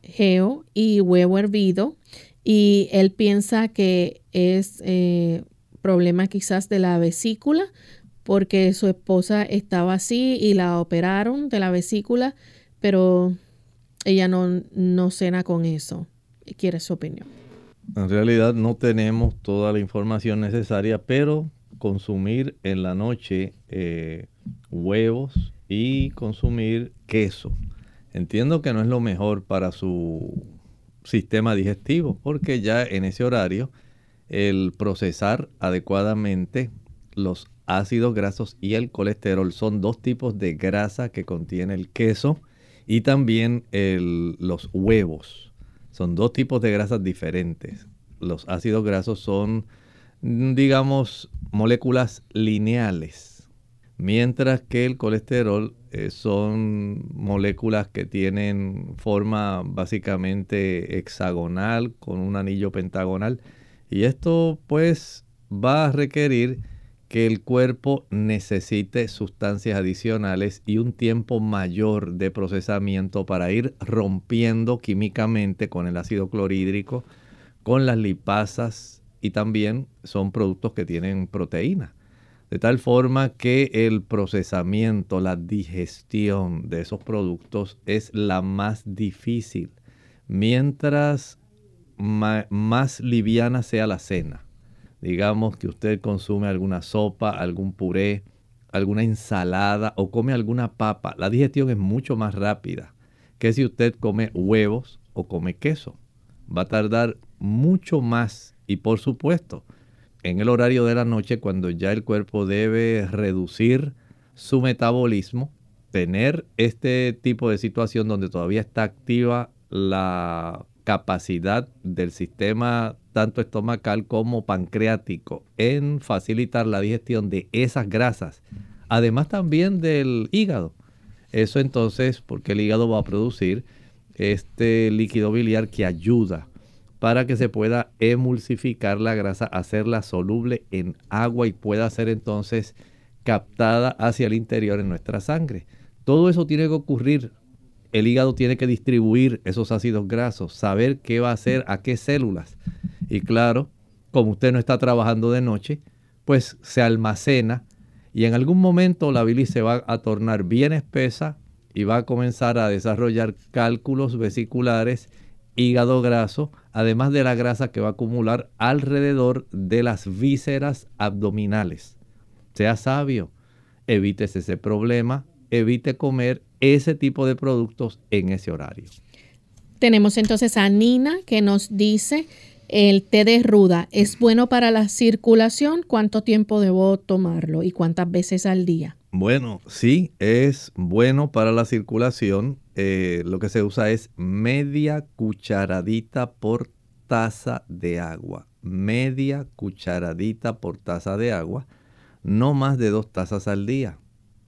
geo y huevo hervido y él piensa que es eh, problema quizás de la vesícula porque su esposa estaba así y la operaron de la vesícula, pero ella no, no cena con eso. Quiere su opinión. En realidad no tenemos toda la información necesaria, pero consumir en la noche eh, huevos y consumir queso. Entiendo que no es lo mejor para su sistema digestivo, porque ya en ese horario el procesar adecuadamente los ácidos grasos y el colesterol son dos tipos de grasa que contiene el queso y también los huevos. Son dos tipos de grasas diferentes. Los ácidos grasos son, digamos, moléculas lineales, mientras que el colesterol eh, son moléculas que tienen forma básicamente hexagonal con un anillo pentagonal. Y esto pues va a requerir que el cuerpo necesite sustancias adicionales y un tiempo mayor de procesamiento para ir rompiendo químicamente con el ácido clorhídrico, con las lipasas y también son productos que tienen proteína de tal forma que el procesamiento, la digestión de esos productos es la más difícil, mientras más liviana sea la cena. Digamos que usted consume alguna sopa, algún puré, alguna ensalada o come alguna papa, la digestión es mucho más rápida que si usted come huevos o come queso. Va a tardar mucho más y por supuesto, en el horario de la noche cuando ya el cuerpo debe reducir su metabolismo, tener este tipo de situación donde todavía está activa la capacidad del sistema tanto estomacal como pancreático en facilitar la digestión de esas grasas, además también del hígado. Eso entonces, porque el hígado va a producir este líquido biliar que ayuda para que se pueda emulsificar la grasa, hacerla soluble en agua y pueda ser entonces captada hacia el interior en nuestra sangre. Todo eso tiene que ocurrir el hígado tiene que distribuir esos ácidos grasos, saber qué va a hacer a qué células. Y claro, como usted no está trabajando de noche, pues se almacena y en algún momento la bilis se va a tornar bien espesa y va a comenzar a desarrollar cálculos vesiculares, hígado graso, además de la grasa que va a acumular alrededor de las vísceras abdominales. Sea sabio, evites ese problema, evite comer ese tipo de productos en ese horario. Tenemos entonces a Nina que nos dice, el té de ruda es bueno para la circulación, ¿cuánto tiempo debo tomarlo y cuántas veces al día? Bueno, sí, es bueno para la circulación. Eh, lo que se usa es media cucharadita por taza de agua. Media cucharadita por taza de agua. No más de dos tazas al día.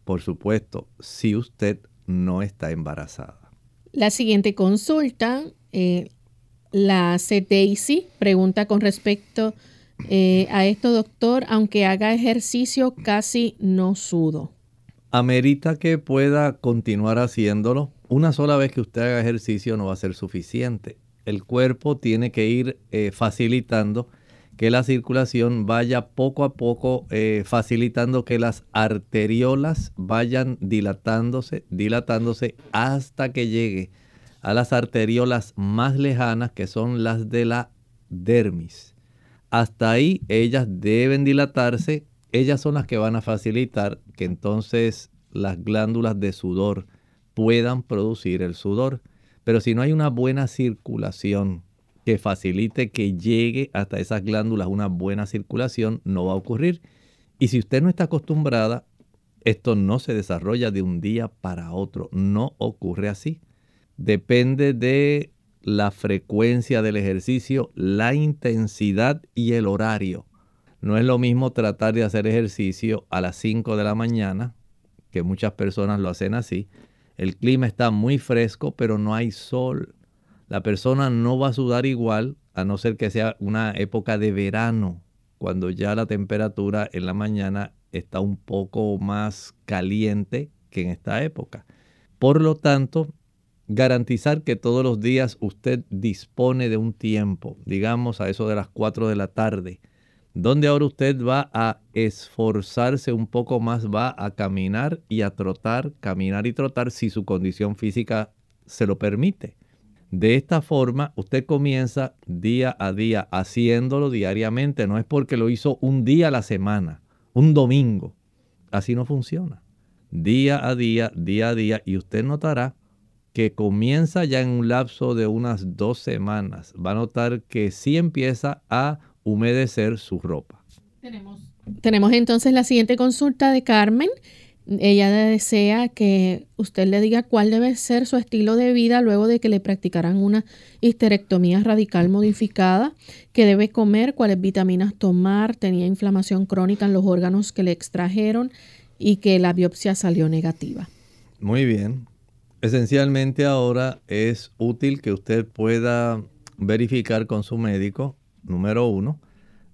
Por supuesto, si usted no está embarazada. La siguiente consulta eh, la hace Daisy. Pregunta con respecto eh, a esto, doctor. Aunque haga ejercicio, casi no sudo. Amerita que pueda continuar haciéndolo. Una sola vez que usted haga ejercicio no va a ser suficiente. El cuerpo tiene que ir eh, facilitando que la circulación vaya poco a poco eh, facilitando que las arteriolas vayan dilatándose, dilatándose hasta que llegue a las arteriolas más lejanas que son las de la dermis. Hasta ahí ellas deben dilatarse, ellas son las que van a facilitar que entonces las glándulas de sudor puedan producir el sudor. Pero si no hay una buena circulación, que facilite que llegue hasta esas glándulas una buena circulación, no va a ocurrir. Y si usted no está acostumbrada, esto no se desarrolla de un día para otro, no ocurre así. Depende de la frecuencia del ejercicio, la intensidad y el horario. No es lo mismo tratar de hacer ejercicio a las 5 de la mañana, que muchas personas lo hacen así. El clima está muy fresco, pero no hay sol la persona no va a sudar igual a no ser que sea una época de verano, cuando ya la temperatura en la mañana está un poco más caliente que en esta época. Por lo tanto, garantizar que todos los días usted dispone de un tiempo, digamos a eso de las 4 de la tarde, donde ahora usted va a esforzarse un poco más, va a caminar y a trotar, caminar y trotar si su condición física se lo permite. De esta forma, usted comienza día a día haciéndolo diariamente. No es porque lo hizo un día a la semana, un domingo. Así no funciona. Día a día, día a día, y usted notará que comienza ya en un lapso de unas dos semanas. Va a notar que sí empieza a humedecer su ropa. Tenemos, tenemos entonces la siguiente consulta de Carmen. Ella desea que usted le diga cuál debe ser su estilo de vida luego de que le practicaran una histerectomía radical modificada, qué debe comer, cuáles vitaminas tomar, tenía inflamación crónica en los órganos que le extrajeron y que la biopsia salió negativa. Muy bien. Esencialmente ahora es útil que usted pueda verificar con su médico, número uno,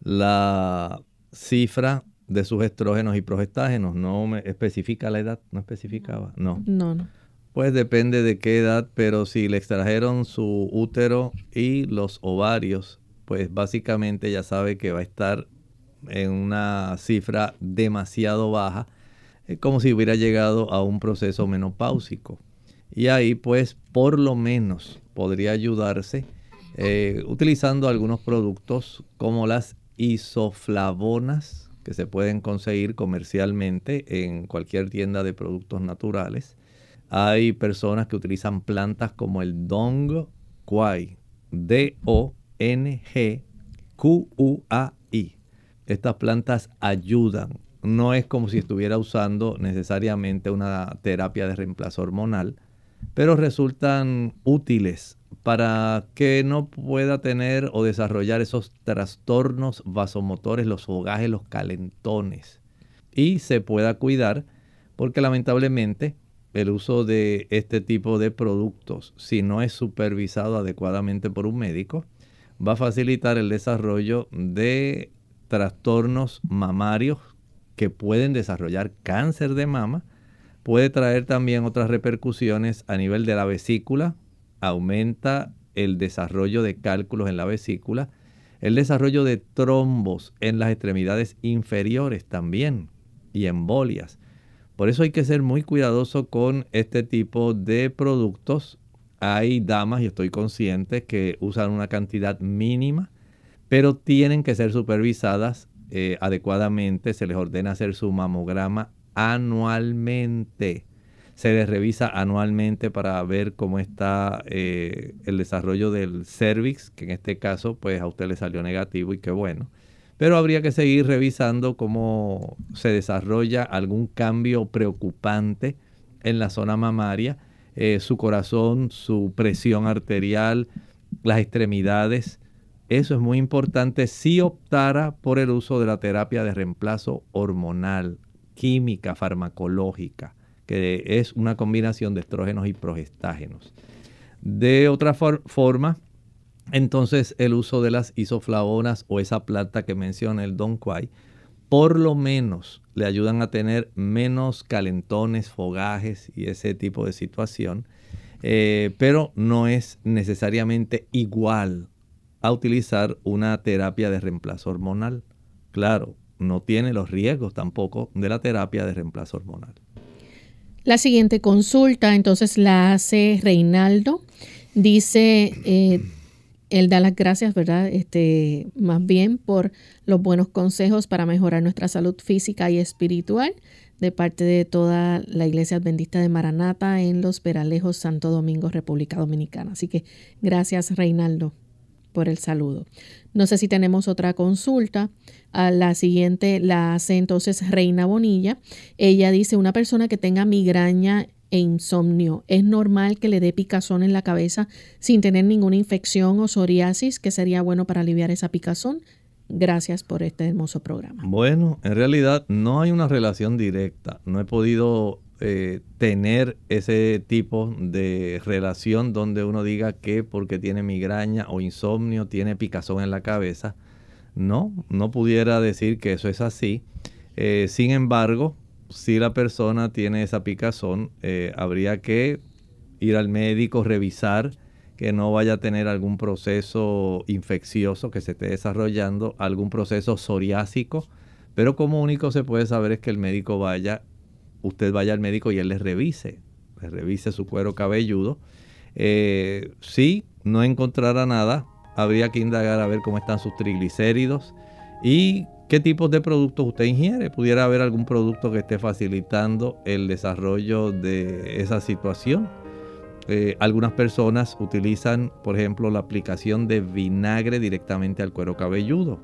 la cifra de sus estrógenos y progestágenos. No me especifica la edad, no especificaba, no. No, no. Pues depende de qué edad, pero si le extrajeron su útero y los ovarios, pues básicamente ya sabe que va a estar en una cifra demasiado baja, es como si hubiera llegado a un proceso menopáusico. Y ahí pues por lo menos podría ayudarse eh, utilizando algunos productos como las isoflavonas, que se pueden conseguir comercialmente en cualquier tienda de productos naturales. Hay personas que utilizan plantas como el Dong Quai, D-O-N-G-Q-U-A-I. Estas plantas ayudan. No es como si estuviera usando necesariamente una terapia de reemplazo hormonal, pero resultan útiles para que no pueda tener o desarrollar esos trastornos vasomotores, los fogajes, los calentones. Y se pueda cuidar porque lamentablemente el uso de este tipo de productos, si no es supervisado adecuadamente por un médico, va a facilitar el desarrollo de trastornos mamarios que pueden desarrollar cáncer de mama, puede traer también otras repercusiones a nivel de la vesícula, aumenta el desarrollo de cálculos en la vesícula, el desarrollo de trombos en las extremidades inferiores también y embolias. Por eso hay que ser muy cuidadoso con este tipo de productos. Hay damas, y estoy consciente, que usan una cantidad mínima, pero tienen que ser supervisadas eh, adecuadamente. Se les ordena hacer su mamograma anualmente. Se les revisa anualmente para ver cómo está eh, el desarrollo del cervix, que en este caso pues a usted le salió negativo y qué bueno. Pero habría que seguir revisando cómo se desarrolla algún cambio preocupante en la zona mamaria, eh, su corazón, su presión arterial, las extremidades. Eso es muy importante si optara por el uso de la terapia de reemplazo hormonal química farmacológica, que es una combinación de estrógenos y progestágenos. De otra forma, entonces el uso de las isoflavonas o esa planta que menciona el Don Quai, por lo menos le ayudan a tener menos calentones, fogajes y ese tipo de situación, eh, pero no es necesariamente igual a utilizar una terapia de reemplazo hormonal. Claro, no tiene los riesgos tampoco de la terapia de reemplazo hormonal. La siguiente consulta entonces la hace Reinaldo. Dice, eh, él da las gracias, ¿verdad? Este, más bien por los buenos consejos para mejorar nuestra salud física y espiritual de parte de toda la Iglesia Adventista de Maranata en Los Peralejos, Santo Domingo, República Dominicana. Así que gracias, Reinaldo, por el saludo. No sé si tenemos otra consulta. A la siguiente la hace entonces Reina Bonilla. Ella dice, una persona que tenga migraña e insomnio, ¿es normal que le dé picazón en la cabeza sin tener ninguna infección o psoriasis que sería bueno para aliviar esa picazón? Gracias por este hermoso programa. Bueno, en realidad no hay una relación directa. No he podido eh, tener ese tipo de relación donde uno diga que porque tiene migraña o insomnio tiene picazón en la cabeza. No, no pudiera decir que eso es así. Eh, sin embargo, si la persona tiene esa picazón, eh, habría que ir al médico, revisar que no vaya a tener algún proceso infeccioso que se esté desarrollando, algún proceso psoriásico. Pero como único se puede saber es que el médico vaya, usted vaya al médico y él le revise, le revise su cuero cabelludo. Eh, si no encontrara nada, habría que indagar a ver cómo están sus triglicéridos y qué tipos de productos usted ingiere. Pudiera haber algún producto que esté facilitando el desarrollo de esa situación. Eh, algunas personas utilizan, por ejemplo, la aplicación de vinagre directamente al cuero cabelludo.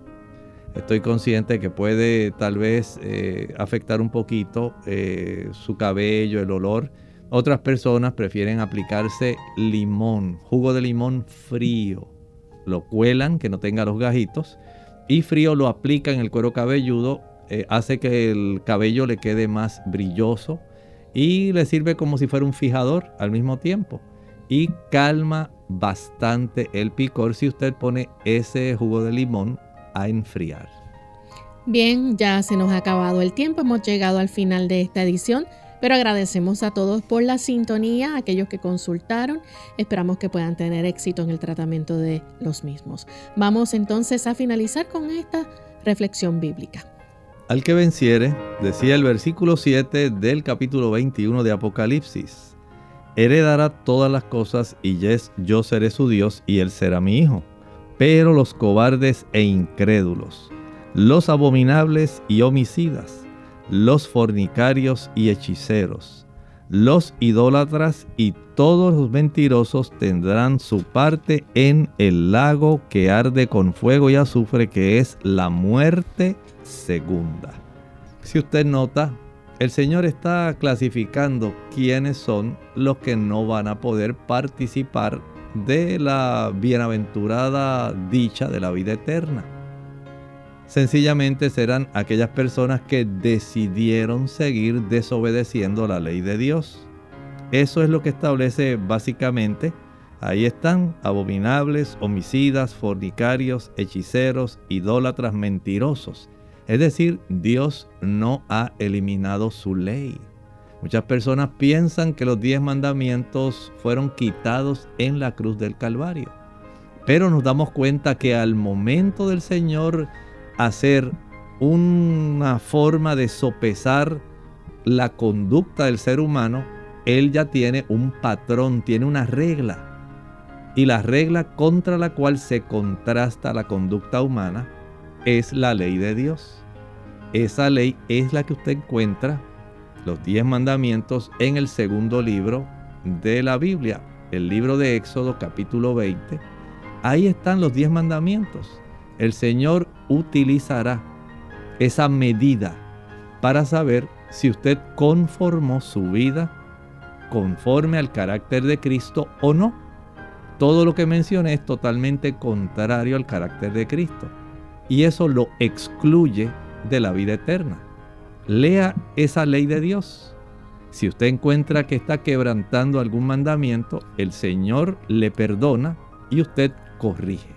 Estoy consciente que puede tal vez eh, afectar un poquito eh, su cabello, el olor. Otras personas prefieren aplicarse limón, jugo de limón frío. Lo cuelan, que no tenga los gajitos y frío lo aplica en el cuero cabelludo, eh, hace que el cabello le quede más brilloso y le sirve como si fuera un fijador al mismo tiempo. Y calma bastante el picor si usted pone ese jugo de limón a enfriar. Bien, ya se nos ha acabado el tiempo, hemos llegado al final de esta edición. Pero agradecemos a todos por la sintonía, aquellos que consultaron. Esperamos que puedan tener éxito en el tratamiento de los mismos. Vamos entonces a finalizar con esta reflexión bíblica. Al que venciere, decía el versículo 7 del capítulo 21 de Apocalipsis, heredará todas las cosas y yo seré su Dios y él será mi hijo. Pero los cobardes e incrédulos, los abominables y homicidas, los fornicarios y hechiceros, los idólatras y todos los mentirosos tendrán su parte en el lago que arde con fuego y azufre, que es la muerte segunda. Si usted nota, el Señor está clasificando quiénes son los que no van a poder participar de la bienaventurada dicha de la vida eterna sencillamente serán aquellas personas que decidieron seguir desobedeciendo la ley de Dios. Eso es lo que establece básicamente. Ahí están abominables, homicidas, fornicarios, hechiceros, idólatras, mentirosos. Es decir, Dios no ha eliminado su ley. Muchas personas piensan que los diez mandamientos fueron quitados en la cruz del Calvario. Pero nos damos cuenta que al momento del Señor hacer una forma de sopesar la conducta del ser humano, Él ya tiene un patrón, tiene una regla. Y la regla contra la cual se contrasta la conducta humana es la ley de Dios. Esa ley es la que usted encuentra, los diez mandamientos, en el segundo libro de la Biblia, el libro de Éxodo capítulo 20. Ahí están los diez mandamientos. El Señor utilizará esa medida para saber si usted conformó su vida conforme al carácter de Cristo o no. Todo lo que mencioné es totalmente contrario al carácter de Cristo. Y eso lo excluye de la vida eterna. Lea esa ley de Dios. Si usted encuentra que está quebrantando algún mandamiento, el Señor le perdona y usted corrige.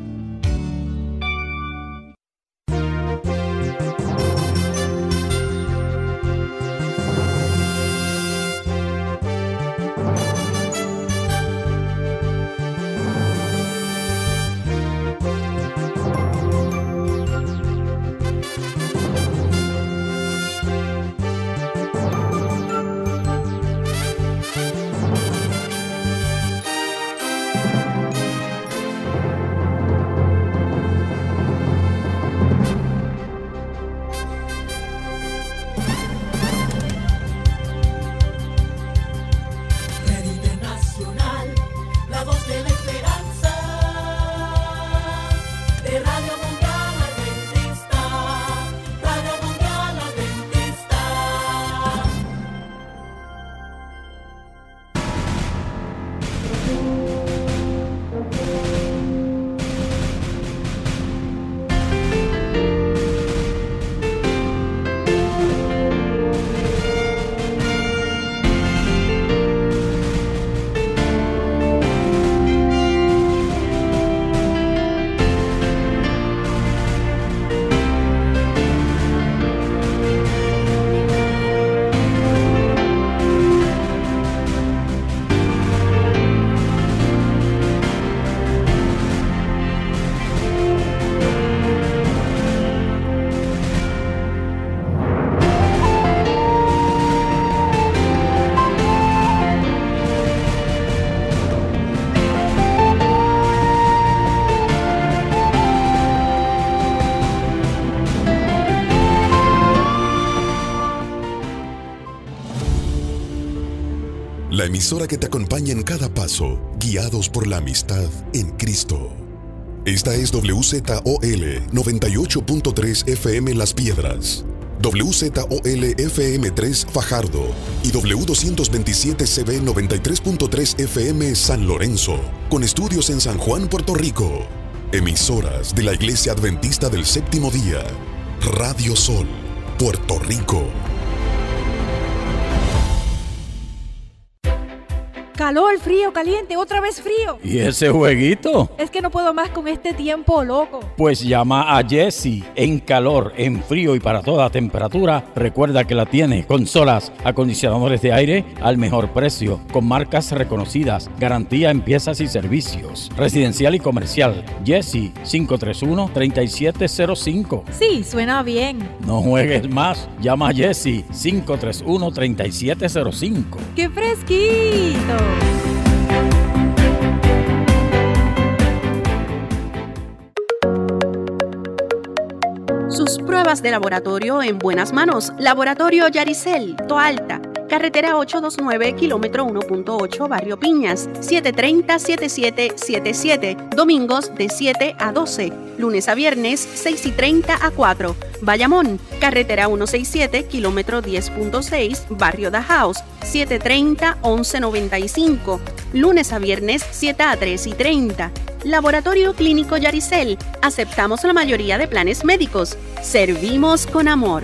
Emisora que te acompaña en cada paso, guiados por la amistad en Cristo. Esta es WZOL 98.3 FM Las Piedras, WZOL FM 3 Fajardo y W227CB 93.3 FM San Lorenzo, con estudios en San Juan, Puerto Rico. Emisoras de la Iglesia Adventista del Séptimo Día. Radio Sol, Puerto Rico. Calor, frío, caliente, otra vez frío. ¿Y ese jueguito? Es que no puedo más con este tiempo loco. Pues llama a Jesse en calor, en frío y para toda temperatura. Recuerda que la tiene consolas, acondicionadores de aire al mejor precio, con marcas reconocidas, garantía en piezas y servicios, residencial y comercial. Jesse 531-3705. Sí, suena bien. No juegues más. Llama a Jesse 531-3705. ¡Qué fresquito! Sus pruebas de laboratorio en buenas manos. Laboratorio Yaricel, Toalta carretera 829, kilómetro 1.8, Barrio Piñas, 730-7777, domingos de 7 a 12, lunes a viernes 6 y 30 a 4. Bayamón, carretera 167, kilómetro 10.6, Barrio The House, 730-1195, lunes a viernes 7 a 3 y 30. Laboratorio Clínico Yaricel, aceptamos la mayoría de planes médicos. Servimos con amor.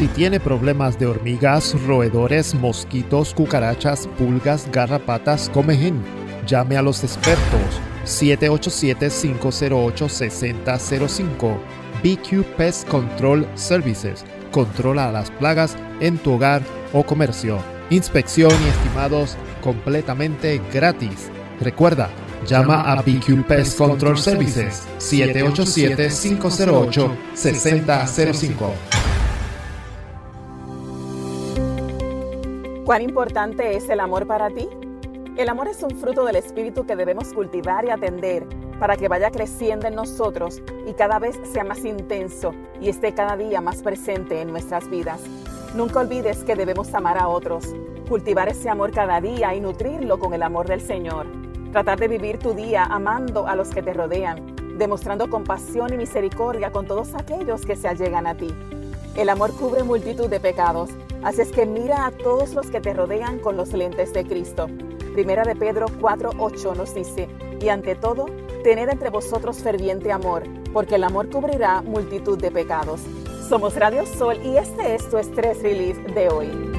Si tiene problemas de hormigas, roedores, mosquitos, cucarachas, pulgas, garrapatas, comején, llame a los expertos 787-508-6005. BQ Pest Control Services. Controla las plagas en tu hogar o comercio. Inspección y estimados completamente gratis. Recuerda, llama a BQ Pest Control Services 787-508-6005. ¿Cuán importante es el amor para ti? El amor es un fruto del Espíritu que debemos cultivar y atender para que vaya creciendo en nosotros y cada vez sea más intenso y esté cada día más presente en nuestras vidas. Nunca olvides que debemos amar a otros, cultivar ese amor cada día y nutrirlo con el amor del Señor. Tratar de vivir tu día amando a los que te rodean, demostrando compasión y misericordia con todos aquellos que se allegan a ti. El amor cubre multitud de pecados, así es que mira a todos los que te rodean con los lentes de Cristo. Primera de Pedro 4:8 nos dice, y ante todo, tened entre vosotros ferviente amor, porque el amor cubrirá multitud de pecados. Somos Radio Sol y este es tu Stress Relief de hoy.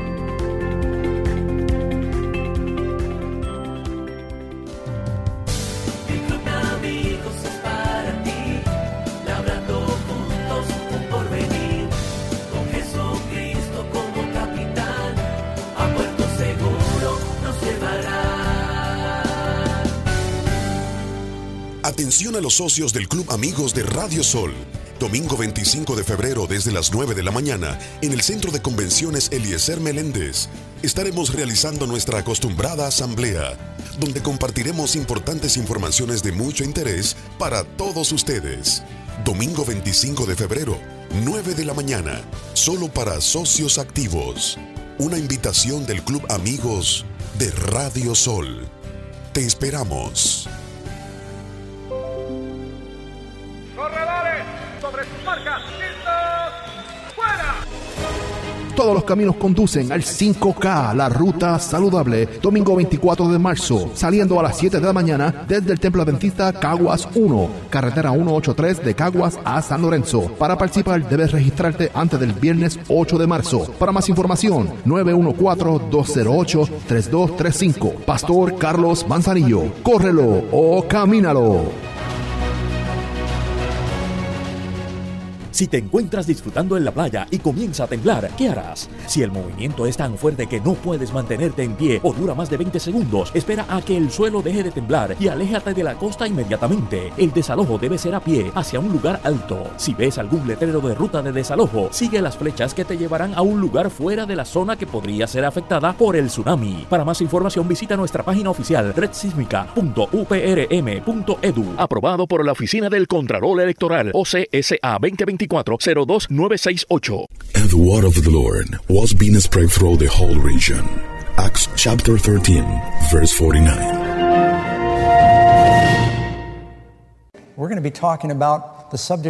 Atención a los socios del Club Amigos de Radio Sol. Domingo 25 de febrero desde las 9 de la mañana en el Centro de Convenciones Eliezer Meléndez. Estaremos realizando nuestra acostumbrada asamblea, donde compartiremos importantes informaciones de mucho interés para todos ustedes. Domingo 25 de febrero, 9 de la mañana, solo para socios activos. Una invitación del Club Amigos de Radio Sol. Te esperamos. Todos los caminos conducen al 5K, la ruta saludable, domingo 24 de marzo, saliendo a las 7 de la mañana desde el Templo Adventista Caguas 1, carretera 183 de Caguas a San Lorenzo. Para participar debes registrarte antes del viernes 8 de marzo. Para más información, 914-208-3235. Pastor Carlos Manzanillo. Córrelo o camínalo. Si te encuentras disfrutando en la playa y comienza a temblar, ¿qué harás? Si el movimiento es tan fuerte que no puedes mantenerte en pie o dura más de 20 segundos, espera a que el suelo deje de temblar y aléjate de la costa inmediatamente. El desalojo debe ser a pie, hacia un lugar alto. Si ves algún letrero de ruta de desalojo, sigue las flechas que te llevarán a un lugar fuera de la zona que podría ser afectada por el tsunami. Para más información visita nuestra página oficial redsísmica.uprm.edu. Aprobado por la Oficina del Contralor Electoral OCSA 2024 02968. And the word of the Lord was being spread through the whole region. Acts chapter 13, verse 49. We're going to be talking about the subject